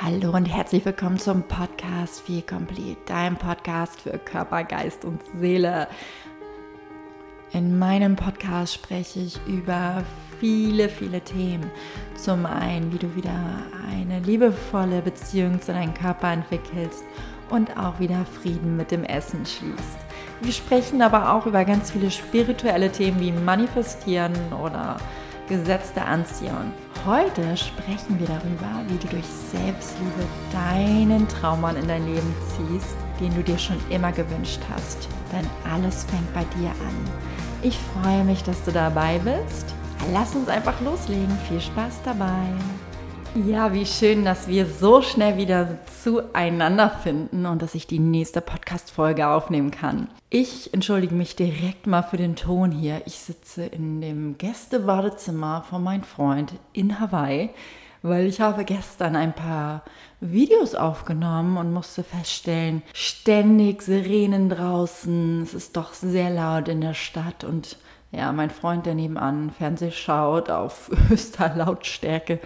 Hallo und herzlich willkommen zum Podcast Feel Complete, dein Podcast für Körper, Geist und Seele. In meinem Podcast spreche ich über viele, viele Themen. Zum einen, wie du wieder eine liebevolle Beziehung zu deinem Körper entwickelst und auch wieder Frieden mit dem Essen schließt. Wir sprechen aber auch über ganz viele spirituelle Themen wie Manifestieren oder Gesetz der Anziehung. Heute sprechen wir darüber, wie du durch Selbstliebe deinen Traummann in dein Leben ziehst, den du dir schon immer gewünscht hast. Denn alles fängt bei dir an. Ich freue mich, dass du dabei bist. Lass uns einfach loslegen. Viel Spaß dabei. Ja, wie schön, dass wir so schnell wieder zueinander finden und dass ich die nächste Podcast-Folge aufnehmen kann. Ich entschuldige mich direkt mal für den Ton hier. Ich sitze in dem Gästebadezimmer von meinem Freund in Hawaii, weil ich habe gestern ein paar Videos aufgenommen und musste feststellen, ständig Sirenen draußen. Es ist doch sehr laut in der Stadt und ja, mein Freund, der nebenan Fernseh schaut auf höchster Lautstärke,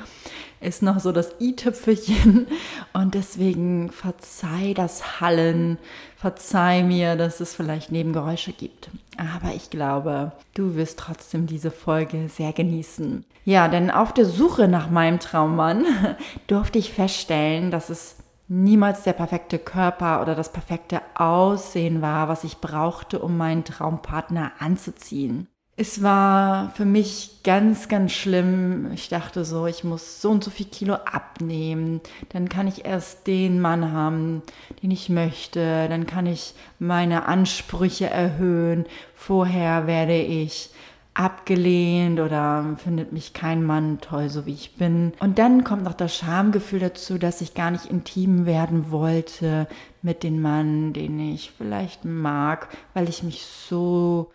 ist noch so das i-Tüpfelchen und deswegen verzeih das Hallen, verzeih mir, dass es vielleicht Nebengeräusche gibt. Aber ich glaube, du wirst trotzdem diese Folge sehr genießen. Ja, denn auf der Suche nach meinem Traummann durfte ich feststellen, dass es niemals der perfekte Körper oder das perfekte Aussehen war, was ich brauchte, um meinen Traumpartner anzuziehen. Es war für mich ganz, ganz schlimm. Ich dachte so, ich muss so und so viel Kilo abnehmen. Dann kann ich erst den Mann haben, den ich möchte. Dann kann ich meine Ansprüche erhöhen. Vorher werde ich abgelehnt oder findet mich kein Mann toll, so wie ich bin. Und dann kommt noch das Schamgefühl dazu, dass ich gar nicht intim werden wollte mit dem Mann, den ich vielleicht mag, weil ich mich so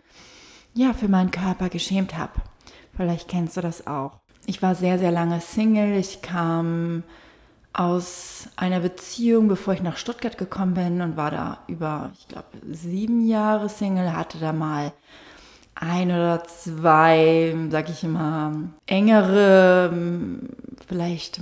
ja, für meinen Körper geschämt habe. Vielleicht kennst du das auch. Ich war sehr, sehr lange Single. Ich kam aus einer Beziehung, bevor ich nach Stuttgart gekommen bin und war da über, ich glaube, sieben Jahre Single, hatte da mal ein oder zwei, sag ich immer, engere, vielleicht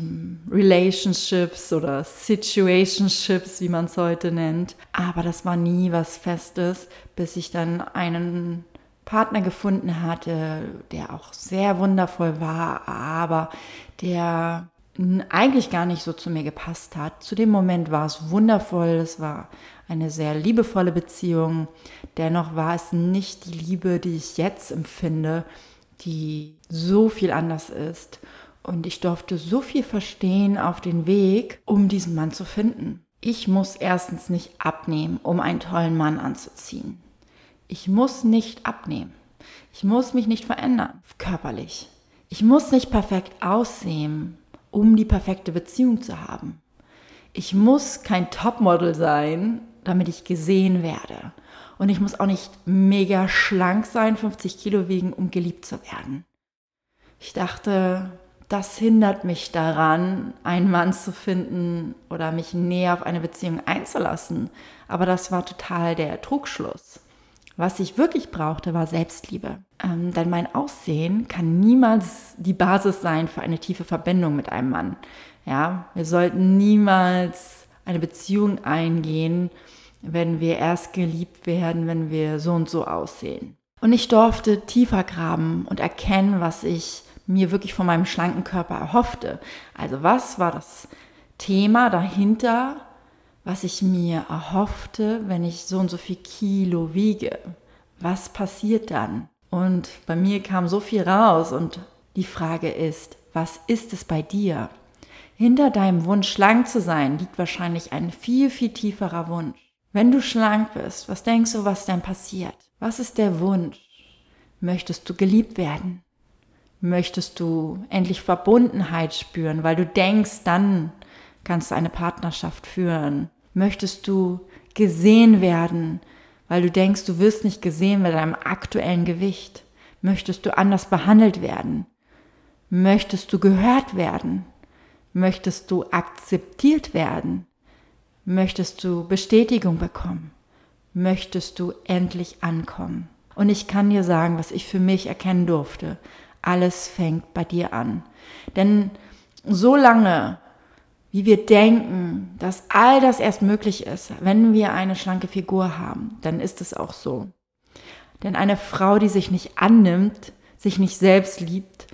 Relationships oder Situationships, wie man es heute nennt. Aber das war nie was Festes, bis ich dann einen Partner gefunden hatte, der auch sehr wundervoll war, aber der eigentlich gar nicht so zu mir gepasst hat. Zu dem Moment war es wundervoll, es war eine sehr liebevolle Beziehung. Dennoch war es nicht die Liebe, die ich jetzt empfinde, die so viel anders ist. Und ich durfte so viel verstehen auf den Weg, um diesen Mann zu finden. Ich muss erstens nicht abnehmen, um einen tollen Mann anzuziehen. Ich muss nicht abnehmen. Ich muss mich nicht verändern, körperlich. Ich muss nicht perfekt aussehen, um die perfekte Beziehung zu haben. Ich muss kein Topmodel sein, damit ich gesehen werde. Und ich muss auch nicht mega schlank sein, 50 Kilo wiegen, um geliebt zu werden. Ich dachte, das hindert mich daran, einen Mann zu finden oder mich näher auf eine Beziehung einzulassen. Aber das war total der Trugschluss. Was ich wirklich brauchte, war Selbstliebe. Ähm, denn mein Aussehen kann niemals die Basis sein für eine tiefe Verbindung mit einem Mann. Ja, wir sollten niemals eine Beziehung eingehen, wenn wir erst geliebt werden, wenn wir so und so aussehen. Und ich durfte tiefer graben und erkennen, was ich mir wirklich von meinem schlanken Körper erhoffte. Also was war das Thema dahinter, was ich mir erhoffte, wenn ich so und so viel Kilo wiege. Was passiert dann? Und bei mir kam so viel raus und die Frage ist, was ist es bei dir? Hinter deinem Wunsch, schlank zu sein, liegt wahrscheinlich ein viel, viel tieferer Wunsch. Wenn du schlank bist, was denkst du, was dann passiert? Was ist der Wunsch? Möchtest du geliebt werden? Möchtest du endlich Verbundenheit spüren, weil du denkst, dann kannst du eine Partnerschaft führen? Möchtest du gesehen werden, weil du denkst, du wirst nicht gesehen mit deinem aktuellen Gewicht? Möchtest du anders behandelt werden? Möchtest du gehört werden? Möchtest du akzeptiert werden? Möchtest du Bestätigung bekommen? Möchtest du endlich ankommen? Und ich kann dir sagen, was ich für mich erkennen durfte. Alles fängt bei dir an. Denn so lange wie wir denken, dass all das erst möglich ist, wenn wir eine schlanke Figur haben, dann ist es auch so. Denn eine Frau, die sich nicht annimmt, sich nicht selbst liebt,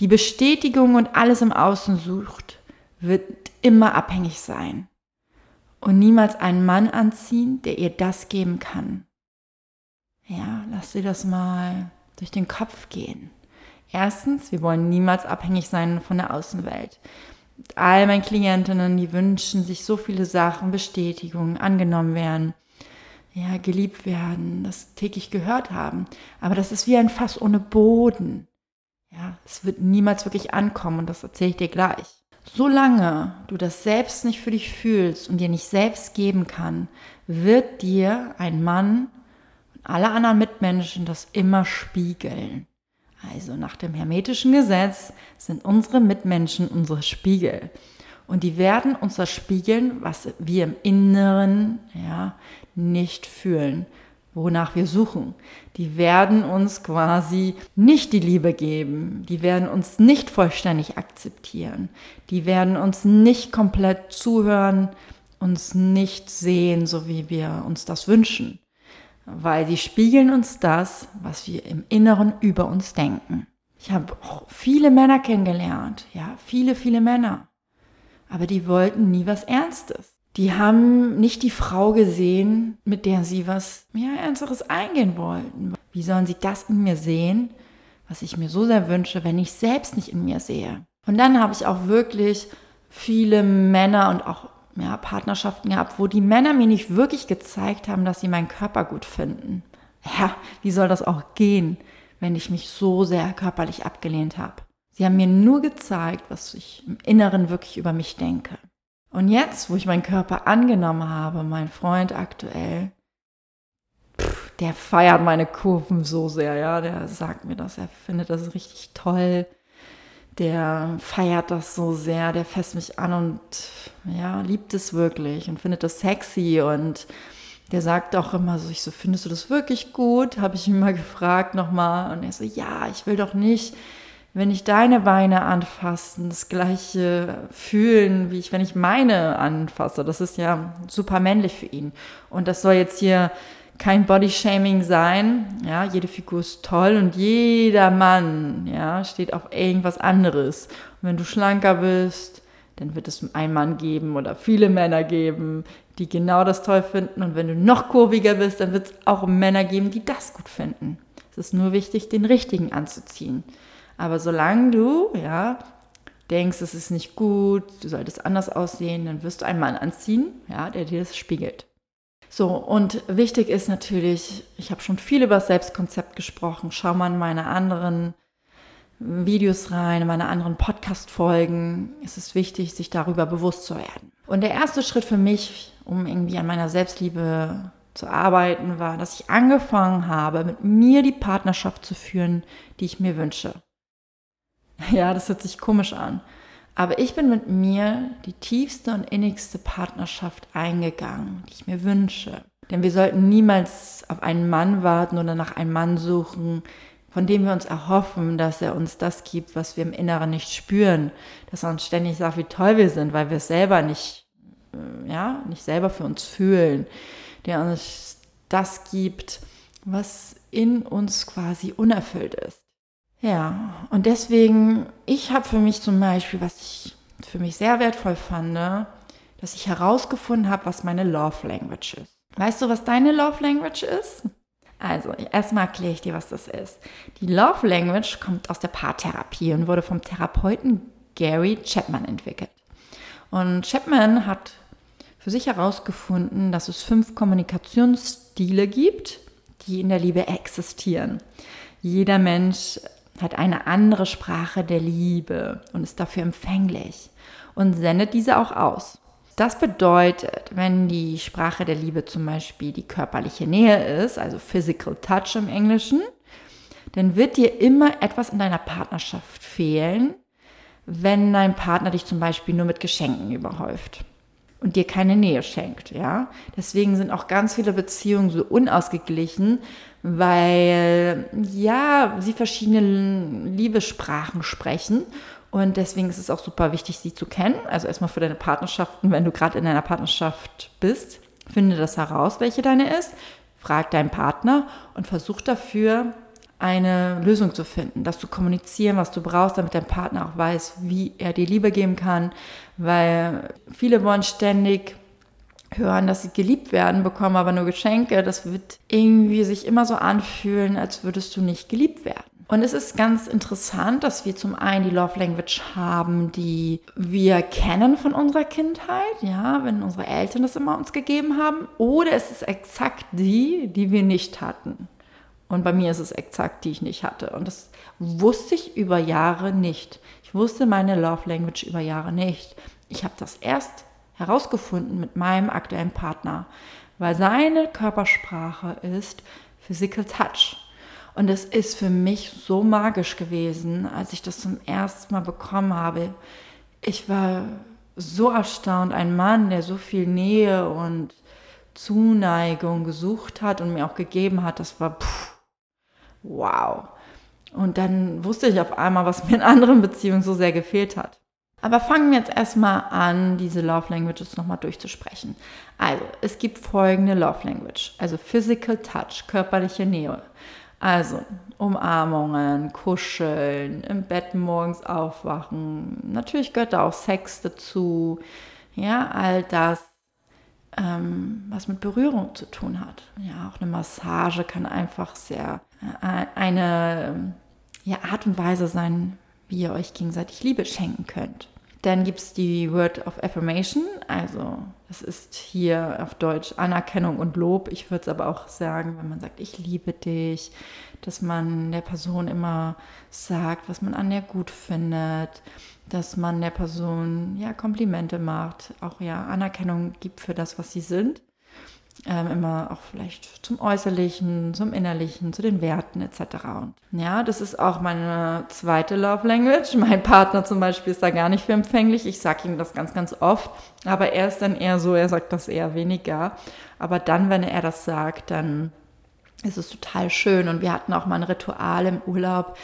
die Bestätigung und alles im Außen sucht, wird immer abhängig sein und niemals einen Mann anziehen, der ihr das geben kann. Ja, lass dir das mal durch den Kopf gehen. Erstens, wir wollen niemals abhängig sein von der Außenwelt. All meine Klientinnen, die wünschen sich so viele Sachen, Bestätigungen, angenommen werden, ja, geliebt werden, das täglich gehört haben. Aber das ist wie ein Fass ohne Boden. Ja, es wird niemals wirklich ankommen und das erzähle ich dir gleich. Solange du das selbst nicht für dich fühlst und dir nicht selbst geben kann, wird dir ein Mann und alle anderen Mitmenschen das immer spiegeln. Also nach dem hermetischen Gesetz sind unsere Mitmenschen unsere Spiegel. Und die werden uns das spiegeln, was wir im Inneren ja, nicht fühlen, wonach wir suchen. Die werden uns quasi nicht die Liebe geben. Die werden uns nicht vollständig akzeptieren. Die werden uns nicht komplett zuhören, uns nicht sehen, so wie wir uns das wünschen. Weil die spiegeln uns das, was wir im Inneren über uns denken. Ich habe auch viele Männer kennengelernt, ja, viele, viele Männer aber die wollten nie was Ernstes. Die haben nicht die Frau gesehen, mit der sie was ja, Ernsteres eingehen wollten. Wie sollen sie das in mir sehen, was ich mir so sehr wünsche, wenn ich selbst nicht in mir sehe? Und dann habe ich auch wirklich viele Männer und auch ja, Partnerschaften gehabt, wo die Männer mir nicht wirklich gezeigt haben, dass sie meinen Körper gut finden. Ja, wie soll das auch gehen, wenn ich mich so sehr körperlich abgelehnt habe? Sie haben mir nur gezeigt, was ich im Inneren wirklich über mich denke. Und jetzt, wo ich meinen Körper angenommen habe, mein Freund aktuell, pff, der feiert meine Kurven so sehr, ja, der sagt mir das, er findet das richtig toll, der feiert das so sehr, der fässt mich an und ja, liebt es wirklich und findet das sexy und der sagt auch immer so, ich so, findest du das wirklich gut? Habe ich ihn mal gefragt nochmal und er so, ja, ich will doch nicht wenn ich deine Beine anfasse, das gleiche fühlen, wie ich, wenn ich meine anfasse. Das ist ja super männlich für ihn. Und das soll jetzt hier kein Bodyshaming sein. Ja, jede Figur ist toll und jeder Mann, ja, steht auf irgendwas anderes. Und wenn du schlanker bist, dann wird es einen Mann geben oder viele Männer geben, die genau das toll finden. Und wenn du noch kurviger bist, dann wird es auch Männer geben, die das gut finden. Es ist nur wichtig, den richtigen anzuziehen. Aber solange du, ja, denkst, es ist nicht gut, du solltest anders aussehen, dann wirst du einen Mann anziehen, ja, der dir das spiegelt. So, und wichtig ist natürlich, ich habe schon viel über das Selbstkonzept gesprochen. Schau mal in meine anderen Videos rein, in meine anderen Podcast-Folgen. Es ist wichtig, sich darüber bewusst zu werden. Und der erste Schritt für mich, um irgendwie an meiner Selbstliebe zu arbeiten, war, dass ich angefangen habe, mit mir die Partnerschaft zu führen, die ich mir wünsche. Ja, das hört sich komisch an. Aber ich bin mit mir die tiefste und innigste Partnerschaft eingegangen, die ich mir wünsche. Denn wir sollten niemals auf einen Mann warten oder nach einem Mann suchen, von dem wir uns erhoffen, dass er uns das gibt, was wir im Inneren nicht spüren. Dass er uns ständig sagt, wie toll wir sind, weil wir es selber nicht, äh, ja, nicht selber für uns fühlen. Der uns das gibt, was in uns quasi unerfüllt ist. Ja, und deswegen, ich habe für mich zum Beispiel, was ich für mich sehr wertvoll fand, dass ich herausgefunden habe, was meine Love Language ist. Weißt du, was deine Love Language ist? Also, erstmal erkläre ich dir, was das ist. Die Love Language kommt aus der Paartherapie und wurde vom Therapeuten Gary Chapman entwickelt. Und Chapman hat für sich herausgefunden, dass es fünf Kommunikationsstile gibt, die in der Liebe existieren. Jeder Mensch hat eine andere Sprache der Liebe und ist dafür empfänglich und sendet diese auch aus. Das bedeutet, wenn die Sprache der Liebe zum Beispiel die körperliche Nähe ist, also Physical Touch im Englischen, dann wird dir immer etwas in deiner Partnerschaft fehlen, wenn dein Partner dich zum Beispiel nur mit Geschenken überhäuft und dir keine Nähe schenkt, ja. Deswegen sind auch ganz viele Beziehungen so unausgeglichen, weil ja, sie verschiedene Liebessprachen sprechen Und deswegen ist es auch super wichtig, sie zu kennen. Also erstmal für deine Partnerschaften, wenn du gerade in einer Partnerschaft bist, finde das heraus, welche deine ist. Frag deinen Partner und versuch dafür eine Lösung zu finden, das zu kommunizieren, was du brauchst, damit dein Partner auch weiß, wie er dir Liebe geben kann, weil viele wollen ständig hören, dass sie geliebt werden, bekommen aber nur Geschenke. Das wird irgendwie sich immer so anfühlen, als würdest du nicht geliebt werden. Und es ist ganz interessant, dass wir zum einen die Love Language haben, die wir kennen von unserer Kindheit, ja, wenn unsere Eltern das immer uns gegeben haben, oder es ist exakt die, die wir nicht hatten. Und bei mir ist es exakt die ich nicht hatte. Und das wusste ich über Jahre nicht. Ich wusste meine Love Language über Jahre nicht. Ich habe das erst herausgefunden mit meinem aktuellen Partner, weil seine Körpersprache ist Physical Touch. Und es ist für mich so magisch gewesen, als ich das zum ersten Mal bekommen habe. Ich war so erstaunt, ein Mann, der so viel Nähe und Zuneigung gesucht hat und mir auch gegeben hat, das war pff, wow. Und dann wusste ich auf einmal, was mir in anderen Beziehungen so sehr gefehlt hat. Aber fangen wir jetzt erstmal an, diese Love Languages nochmal durchzusprechen. Also, es gibt folgende Love Language, also Physical Touch, körperliche Nähe. Also Umarmungen, Kuscheln, im Bett morgens aufwachen. Natürlich gehört da auch Sex dazu. Ja, all das, ähm, was mit Berührung zu tun hat. Ja, auch eine Massage kann einfach sehr äh, eine ja, Art und Weise sein, wie ihr euch gegenseitig Liebe schenken könnt. Dann gibt es die Word of Affirmation, also das ist hier auf Deutsch Anerkennung und Lob. Ich würde es aber auch sagen, wenn man sagt, ich liebe dich, dass man der Person immer sagt, was man an der gut findet, dass man der Person ja Komplimente macht, auch ja Anerkennung gibt für das, was sie sind ähm, immer auch vielleicht zum Äußerlichen, zum Innerlichen, zu den Werten etc. Und ja, das ist auch meine zweite Love Language. Mein Partner zum Beispiel ist da gar nicht für empfänglich. Ich sage ihm das ganz, ganz oft, aber er ist dann eher so, er sagt das eher weniger. Aber dann, wenn er das sagt, dann ist es total schön. Und wir hatten auch mal ein Ritual im Urlaub,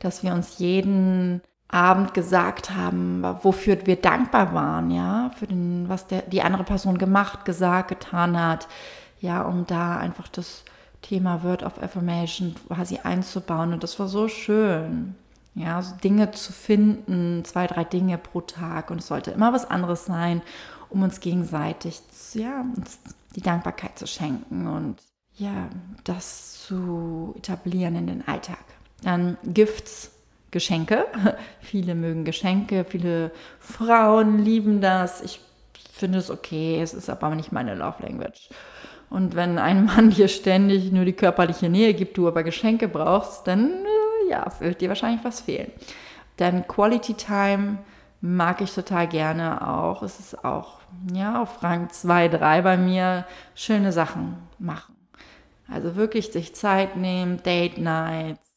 dass wir uns jeden Abend gesagt haben, wofür wir dankbar waren, ja, für den, was der, die andere Person gemacht, gesagt, getan hat, ja, um da einfach das Thema Word of Affirmation quasi einzubauen. Und das war so schön, ja, so Dinge zu finden, zwei, drei Dinge pro Tag. Und es sollte immer was anderes sein, um uns gegenseitig, ja, uns die Dankbarkeit zu schenken und ja, das zu etablieren in den Alltag. Dann Gifts Geschenke. viele mögen Geschenke, viele Frauen lieben das. Ich finde es okay, es ist aber nicht meine Love Language. Und wenn ein Mann dir ständig nur die körperliche Nähe gibt, du aber Geschenke brauchst, dann äh, ja, wird dir wahrscheinlich was fehlen. Dann Quality Time mag ich total gerne auch. Es ist auch ja, auf Rang 2, 3 bei mir schöne Sachen machen. Also wirklich sich Zeit nehmen, Date Nights,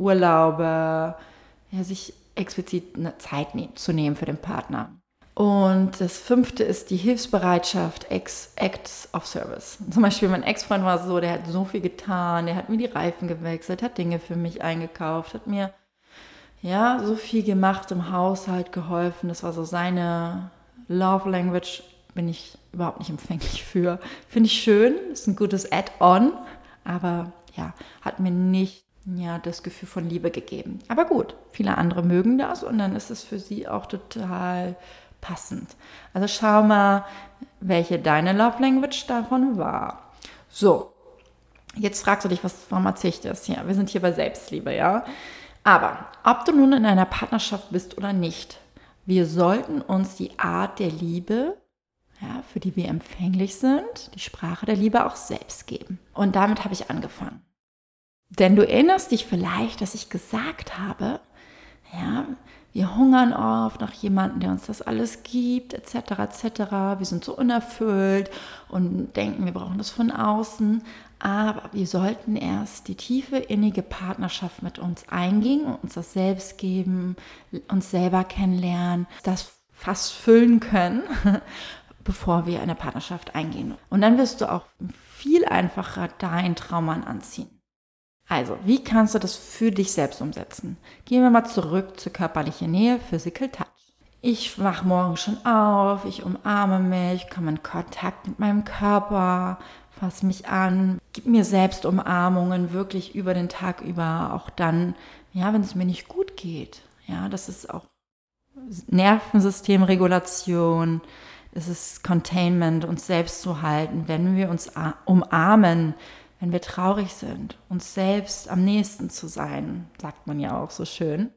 Urlaube, ja, sich explizit eine Zeit ne zu nehmen für den Partner. Und das fünfte ist die Hilfsbereitschaft, Ex Acts of Service. Zum Beispiel mein Ex-Freund war so, der hat so viel getan, der hat mir die Reifen gewechselt, hat Dinge für mich eingekauft, hat mir ja so viel gemacht im Haushalt geholfen. Das war so seine Love Language, bin ich überhaupt nicht empfänglich für. Finde ich schön, ist ein gutes Add-on, aber ja, hat mir nicht ja, das Gefühl von Liebe gegeben. Aber gut, viele andere mögen das und dann ist es für sie auch total passend. Also schau mal, welche deine Love Language davon war. So, jetzt fragst du dich, was, warum erzähle ich das hier? Wir sind hier bei Selbstliebe, ja? Aber ob du nun in einer Partnerschaft bist oder nicht, wir sollten uns die Art der Liebe, ja, für die wir empfänglich sind, die Sprache der Liebe auch selbst geben. Und damit habe ich angefangen. Denn du erinnerst dich vielleicht, dass ich gesagt habe, ja, wir hungern oft nach jemandem, der uns das alles gibt, etc., etc. Wir sind so unerfüllt und denken, wir brauchen das von außen. Aber wir sollten erst die tiefe, innige Partnerschaft mit uns eingehen und uns das selbst geben, uns selber kennenlernen, das fast füllen können, bevor wir eine Partnerschaft eingehen. Und dann wirst du auch viel einfacher deinen Traummann anziehen. Also, wie kannst du das für dich selbst umsetzen? Gehen wir mal zurück zur körperlichen Nähe, Physical Touch. Ich wach morgens schon auf, ich umarme mich, komme in Kontakt mit meinem Körper, fasse mich an, gib mir selbst Umarmungen wirklich über den Tag über, auch dann, ja, wenn es mir nicht gut geht. Ja, das ist auch Nervensystemregulation, es ist Containment, uns selbst zu halten, wenn wir uns umarmen, wenn wir traurig sind, uns selbst am nächsten zu sein, sagt man ja auch so schön.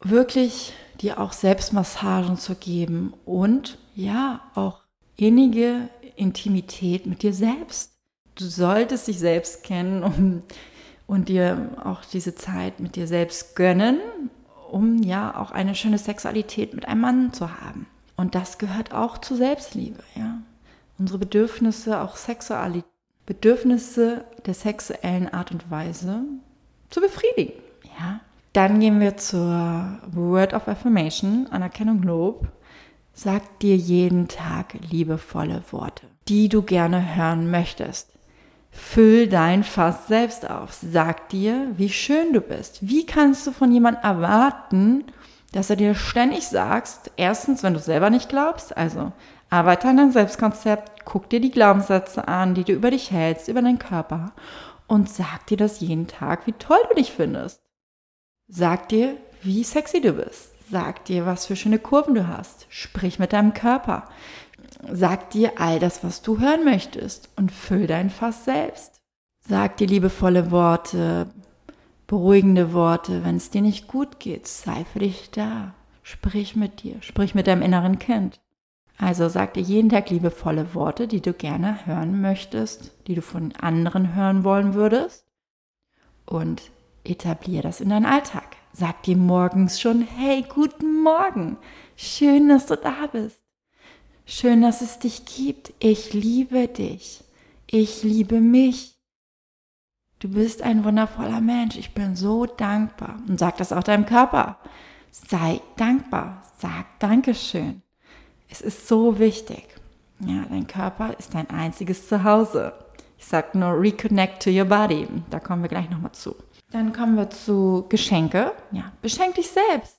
Wirklich dir auch Selbstmassagen zu geben und ja, auch innige Intimität mit dir selbst. Du solltest dich selbst kennen um, und dir auch diese Zeit mit dir selbst gönnen, um ja auch eine schöne Sexualität mit einem Mann zu haben. Und das gehört auch zur Selbstliebe, ja. Unsere Bedürfnisse, auch Sexualität, Bedürfnisse der sexuellen Art und Weise zu befriedigen, ja. Dann gehen wir zur Word of Affirmation, Anerkennung, Lob. Sag dir jeden Tag liebevolle Worte, die du gerne hören möchtest. Füll dein Fass selbst auf. Sag dir, wie schön du bist. Wie kannst du von jemandem erwarten, dass er dir ständig sagst, erstens, wenn du selber nicht glaubst, also arbeite an deinem Selbstkonzept, guck dir die Glaubenssätze an, die du über dich hältst, über deinen Körper und sag dir das jeden Tag, wie toll du dich findest. Sag dir, wie sexy du bist. Sag dir, was für schöne Kurven du hast. Sprich mit deinem Körper. Sag dir all das, was du hören möchtest und füll dein Fass selbst. Sag dir liebevolle Worte, beruhigende Worte, wenn es dir nicht gut geht, sei für dich da. Sprich mit dir, sprich mit deinem inneren Kind. Also sag dir jeden Tag liebevolle Worte, die du gerne hören möchtest, die du von anderen hören wollen würdest. Und etablier das in deinen Alltag. Sag dir morgens schon, hey, guten Morgen. Schön, dass du da bist. Schön, dass es dich gibt. Ich liebe dich. Ich liebe mich. Du bist ein wundervoller Mensch. Ich bin so dankbar. Und sag das auch deinem Körper. Sei dankbar. Sag Dankeschön. Es ist so wichtig. Ja, dein Körper ist dein einziges Zuhause. Ich sag nur reconnect to your body. Da kommen wir gleich nochmal zu. Dann kommen wir zu Geschenke. Ja, beschenk dich selbst.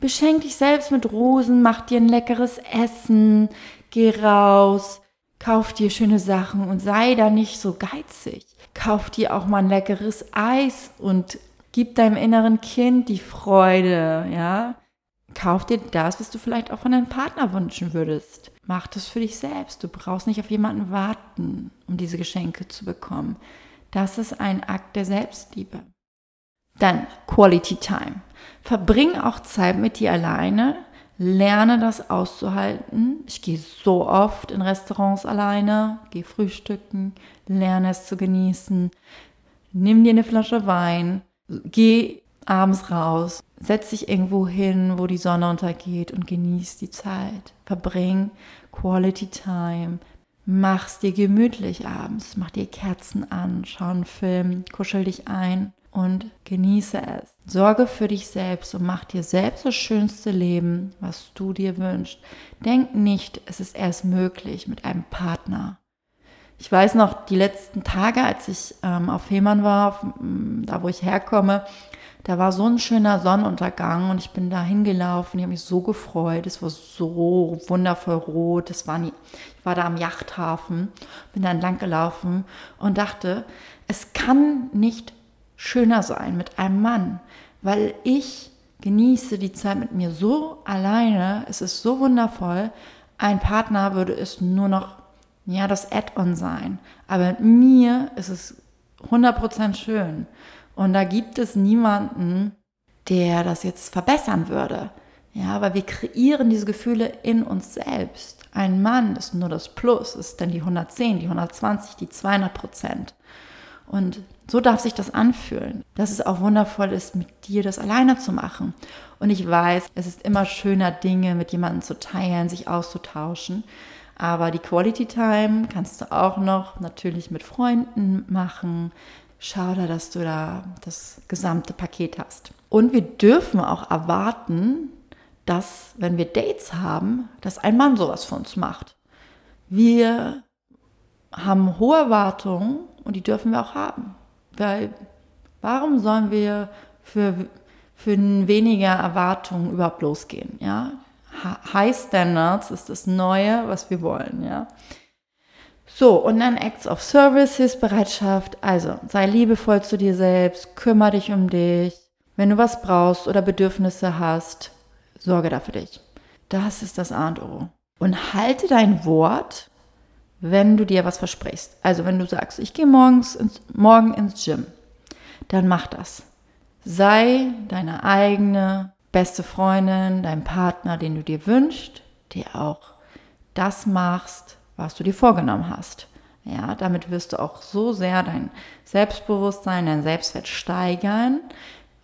Beschenk dich selbst mit Rosen, mach dir ein leckeres Essen, geh raus, kauf dir schöne Sachen und sei da nicht so geizig kauf dir auch mal ein leckeres Eis und gib deinem inneren Kind die Freude, ja. Kauf dir das, was du vielleicht auch von deinem Partner wünschen würdest. Mach das für dich selbst. Du brauchst nicht auf jemanden warten, um diese Geschenke zu bekommen. Das ist ein Akt der Selbstliebe. Dann Quality Time. Verbring auch Zeit mit dir alleine, lerne das auszuhalten. Ich gehe so oft in Restaurants alleine, gehe frühstücken, lerne es zu genießen. Nimm dir eine Flasche Wein, geh abends raus, setz dich irgendwo hin, wo die Sonne untergeht und genieß die Zeit. Verbring Quality Time. Mach's dir gemütlich abends, mach dir Kerzen an, schau einen Film, kuschel dich ein und genieße es. Sorge für dich selbst und mach dir selbst das schönste Leben, was du dir wünschst. Denk nicht, es ist erst möglich mit einem Partner. Ich weiß noch, die letzten Tage, als ich ähm, auf Fehmarn war, auf, da wo ich herkomme, da war so ein schöner Sonnenuntergang und ich bin da hingelaufen. Ich habe mich so gefreut. Es war so wundervoll rot. Das war nie, ich war da am Yachthafen, bin da entlang gelaufen und dachte, es kann nicht schöner sein mit einem Mann, weil ich genieße die Zeit mit mir so alleine, es ist so wundervoll. Ein Partner würde es nur noch, ja, das Add-on sein. Aber mit mir ist es 100% schön. Und da gibt es niemanden, der das jetzt verbessern würde. Ja, aber wir kreieren diese Gefühle in uns selbst. Ein Mann ist nur das Plus, ist dann die 110, die 120, die 200 Prozent. Und so darf sich das anfühlen, dass es auch wundervoll ist, mit dir das alleine zu machen. Und ich weiß, es ist immer schöner, Dinge mit jemandem zu teilen, sich auszutauschen. Aber die Quality Time kannst du auch noch natürlich mit Freunden machen. Schau da, dass du da das gesamte Paket hast. Und wir dürfen auch erwarten, dass, wenn wir Dates haben, dass ein Mann sowas für uns macht. Wir haben hohe Erwartungen und die dürfen wir auch haben. Weil Warum sollen wir für, für weniger Erwartungen überhaupt losgehen? Ja? High Standards ist das Neue, was wir wollen. Ja? So, und dann Acts of Service, Hilfsbereitschaft. Also, sei liebevoll zu dir selbst, kümmere dich um dich. Wenn du was brauchst oder Bedürfnisse hast, sorge da für dich. Das ist das A und O. Und halte dein Wort, wenn du dir was versprichst. Also, wenn du sagst, ich gehe morgens ins, morgen ins Gym, dann mach das. Sei deine eigene beste Freundin, dein Partner, den du dir wünschst, der auch das machst, was du dir vorgenommen hast. Ja, damit wirst du auch so sehr dein Selbstbewusstsein, dein Selbstwert steigern.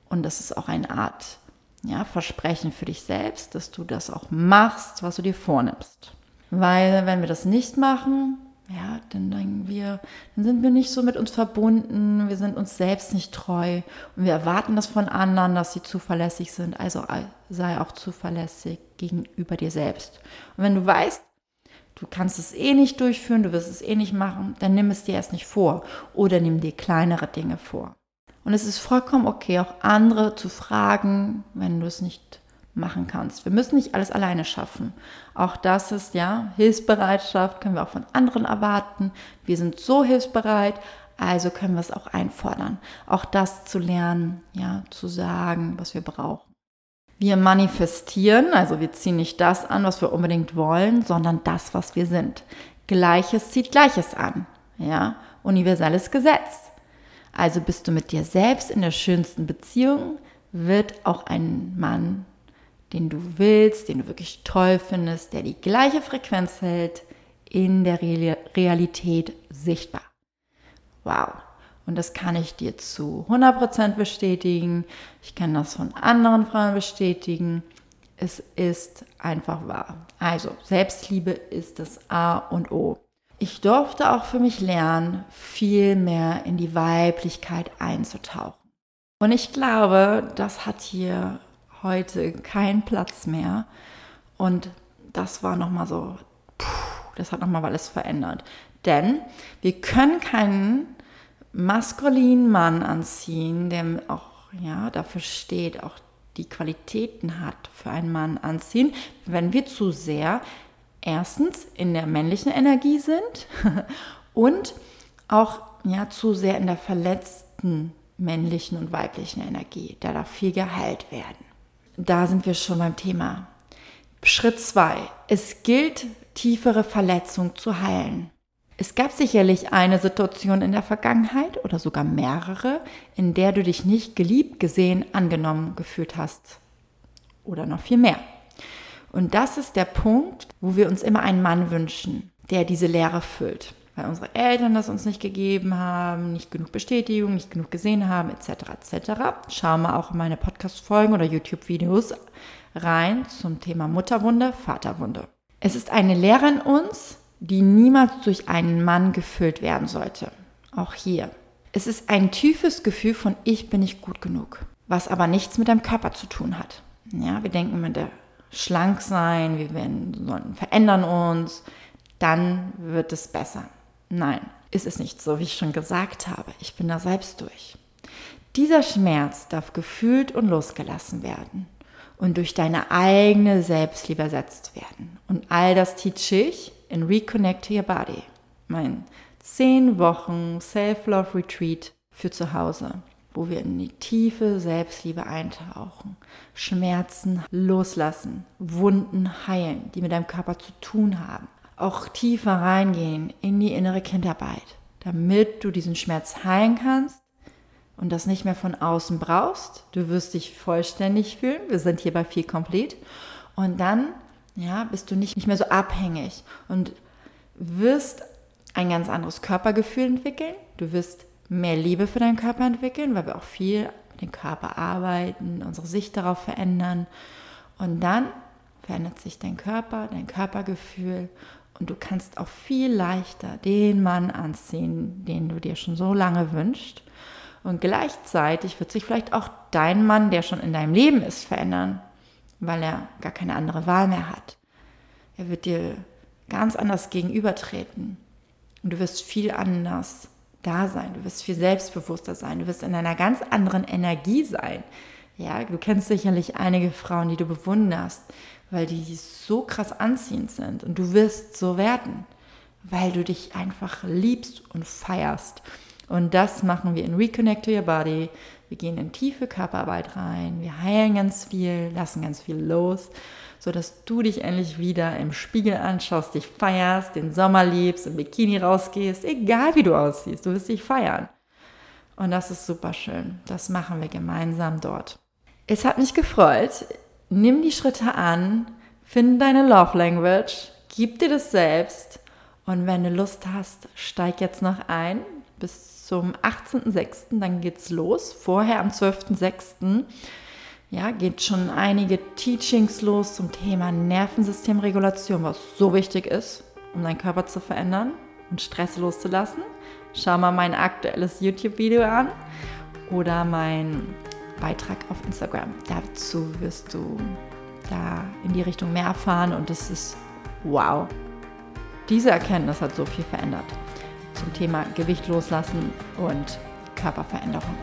Und das ist auch eine Art ja, Versprechen für dich selbst, dass du das auch machst, was du dir vornimmst. Weil wenn wir das nicht machen, ja, dann denken wir, dann sind wir nicht so mit uns verbunden, wir sind uns selbst nicht treu und wir erwarten das von anderen, dass sie zuverlässig sind. Also sei auch zuverlässig gegenüber dir selbst. Und wenn du weißt, du kannst es eh nicht durchführen, du wirst es eh nicht machen, dann nimm es dir erst nicht vor oder nimm dir kleinere Dinge vor. Und es ist vollkommen okay, auch andere zu fragen, wenn du es nicht machen kannst. Wir müssen nicht alles alleine schaffen. Auch das ist ja Hilfsbereitschaft, können wir auch von anderen erwarten. Wir sind so hilfsbereit, also können wir es auch einfordern. Auch das zu lernen, ja, zu sagen, was wir brauchen. Wir manifestieren, also wir ziehen nicht das an, was wir unbedingt wollen, sondern das, was wir sind. Gleiches zieht Gleiches an. Ja, universelles Gesetz. Also bist du mit dir selbst in der schönsten Beziehung, wird auch ein Mann, den du willst, den du wirklich toll findest, der die gleiche Frequenz hält, in der Realität sichtbar. Wow. Und das kann ich dir zu 100% bestätigen. Ich kann das von anderen Frauen bestätigen. Es ist einfach wahr. Also, Selbstliebe ist das A und O. Ich durfte auch für mich lernen, viel mehr in die Weiblichkeit einzutauchen. Und ich glaube, das hat hier heute keinen Platz mehr. Und das war nochmal so, puh, das hat nochmal alles verändert. Denn wir können keinen maskulinen Mann anziehen, der auch ja, dafür steht, auch die Qualitäten hat für einen Mann anziehen, wenn wir zu sehr erstens in der männlichen Energie sind und auch ja, zu sehr in der verletzten männlichen und weiblichen Energie. Da darf viel geheilt werden. Da sind wir schon beim Thema. Schritt 2. Es gilt, tiefere Verletzungen zu heilen. Es gab sicherlich eine Situation in der Vergangenheit oder sogar mehrere, in der du dich nicht geliebt, gesehen, angenommen gefühlt hast. Oder noch viel mehr. Und das ist der Punkt, wo wir uns immer einen Mann wünschen, der diese Leere füllt. Weil unsere Eltern das uns nicht gegeben haben, nicht genug Bestätigung, nicht genug gesehen haben, etc. etc. Schau mal auch in meine Podcast-Folgen oder YouTube-Videos rein zum Thema Mutterwunde, Vaterwunde. Es ist eine Leere in uns, die niemals durch einen Mann gefüllt werden sollte. Auch hier. Es ist ein tiefes Gefühl von ich bin nicht gut genug, was aber nichts mit deinem Körper zu tun hat. Ja, wir denken immer, der schlank sein, wir werden, verändern uns, dann wird es besser. Nein, ist es nicht so, wie ich schon gesagt habe. Ich bin da selbst durch. Dieser Schmerz darf gefühlt und losgelassen werden und durch deine eigene Selbstliebe ersetzt werden. Und all das teach in Reconnect Your Body, mein 10 Wochen Self-Love Retreat für zu Hause wo wir in die tiefe Selbstliebe eintauchen, Schmerzen loslassen, Wunden heilen, die mit deinem Körper zu tun haben. Auch tiefer reingehen in die innere Kindarbeit, damit du diesen Schmerz heilen kannst und das nicht mehr von außen brauchst. Du wirst dich vollständig fühlen. Wir sind hier bei viel Complete. Und dann ja, bist du nicht, nicht mehr so abhängig und wirst ein ganz anderes Körpergefühl entwickeln. Du wirst mehr Liebe für deinen Körper entwickeln, weil wir auch viel mit dem Körper arbeiten, unsere Sicht darauf verändern. Und dann verändert sich dein Körper, dein Körpergefühl und du kannst auch viel leichter den Mann anziehen, den du dir schon so lange wünschst. Und gleichzeitig wird sich vielleicht auch dein Mann, der schon in deinem Leben ist, verändern, weil er gar keine andere Wahl mehr hat. Er wird dir ganz anders gegenübertreten und du wirst viel anders da sein, du wirst viel selbstbewusster sein, du wirst in einer ganz anderen Energie sein. Ja, du kennst sicherlich einige Frauen, die du bewunderst, weil die so krass anziehend sind und du wirst so werden, weil du dich einfach liebst und feierst. Und das machen wir in Reconnect to Your Body. Wir gehen in tiefe Körperarbeit rein, wir heilen ganz viel, lassen ganz viel los, sodass du dich endlich wieder im Spiegel anschaust, dich feierst, den Sommer liebst, im Bikini rausgehst, egal wie du aussiehst, du wirst dich feiern. Und das ist super schön. Das machen wir gemeinsam dort. Es hat mich gefreut. Nimm die Schritte an, finde deine Love Language, gib dir das selbst und wenn du Lust hast, steig jetzt noch ein bis zum 18.06. Dann geht's los. Vorher am 12.06. Ja, geht schon einige Teachings los zum Thema Nervensystemregulation, was so wichtig ist, um deinen Körper zu verändern und Stress loszulassen. Schau mal mein aktuelles YouTube-Video an oder mein Beitrag auf Instagram. Dazu wirst du da in die Richtung mehr erfahren und es ist wow. Diese Erkenntnis hat so viel verändert zum Thema Gewicht loslassen und Körperveränderung.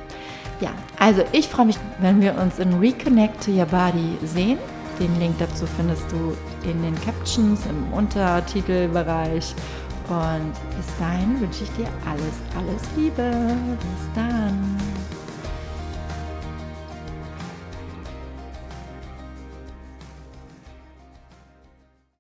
Ja, also ich freue mich, wenn wir uns in Reconnect to Your Body sehen. Den Link dazu findest du in den Captions im Untertitelbereich. Und bis dahin wünsche ich dir alles, alles Liebe. Bis dann.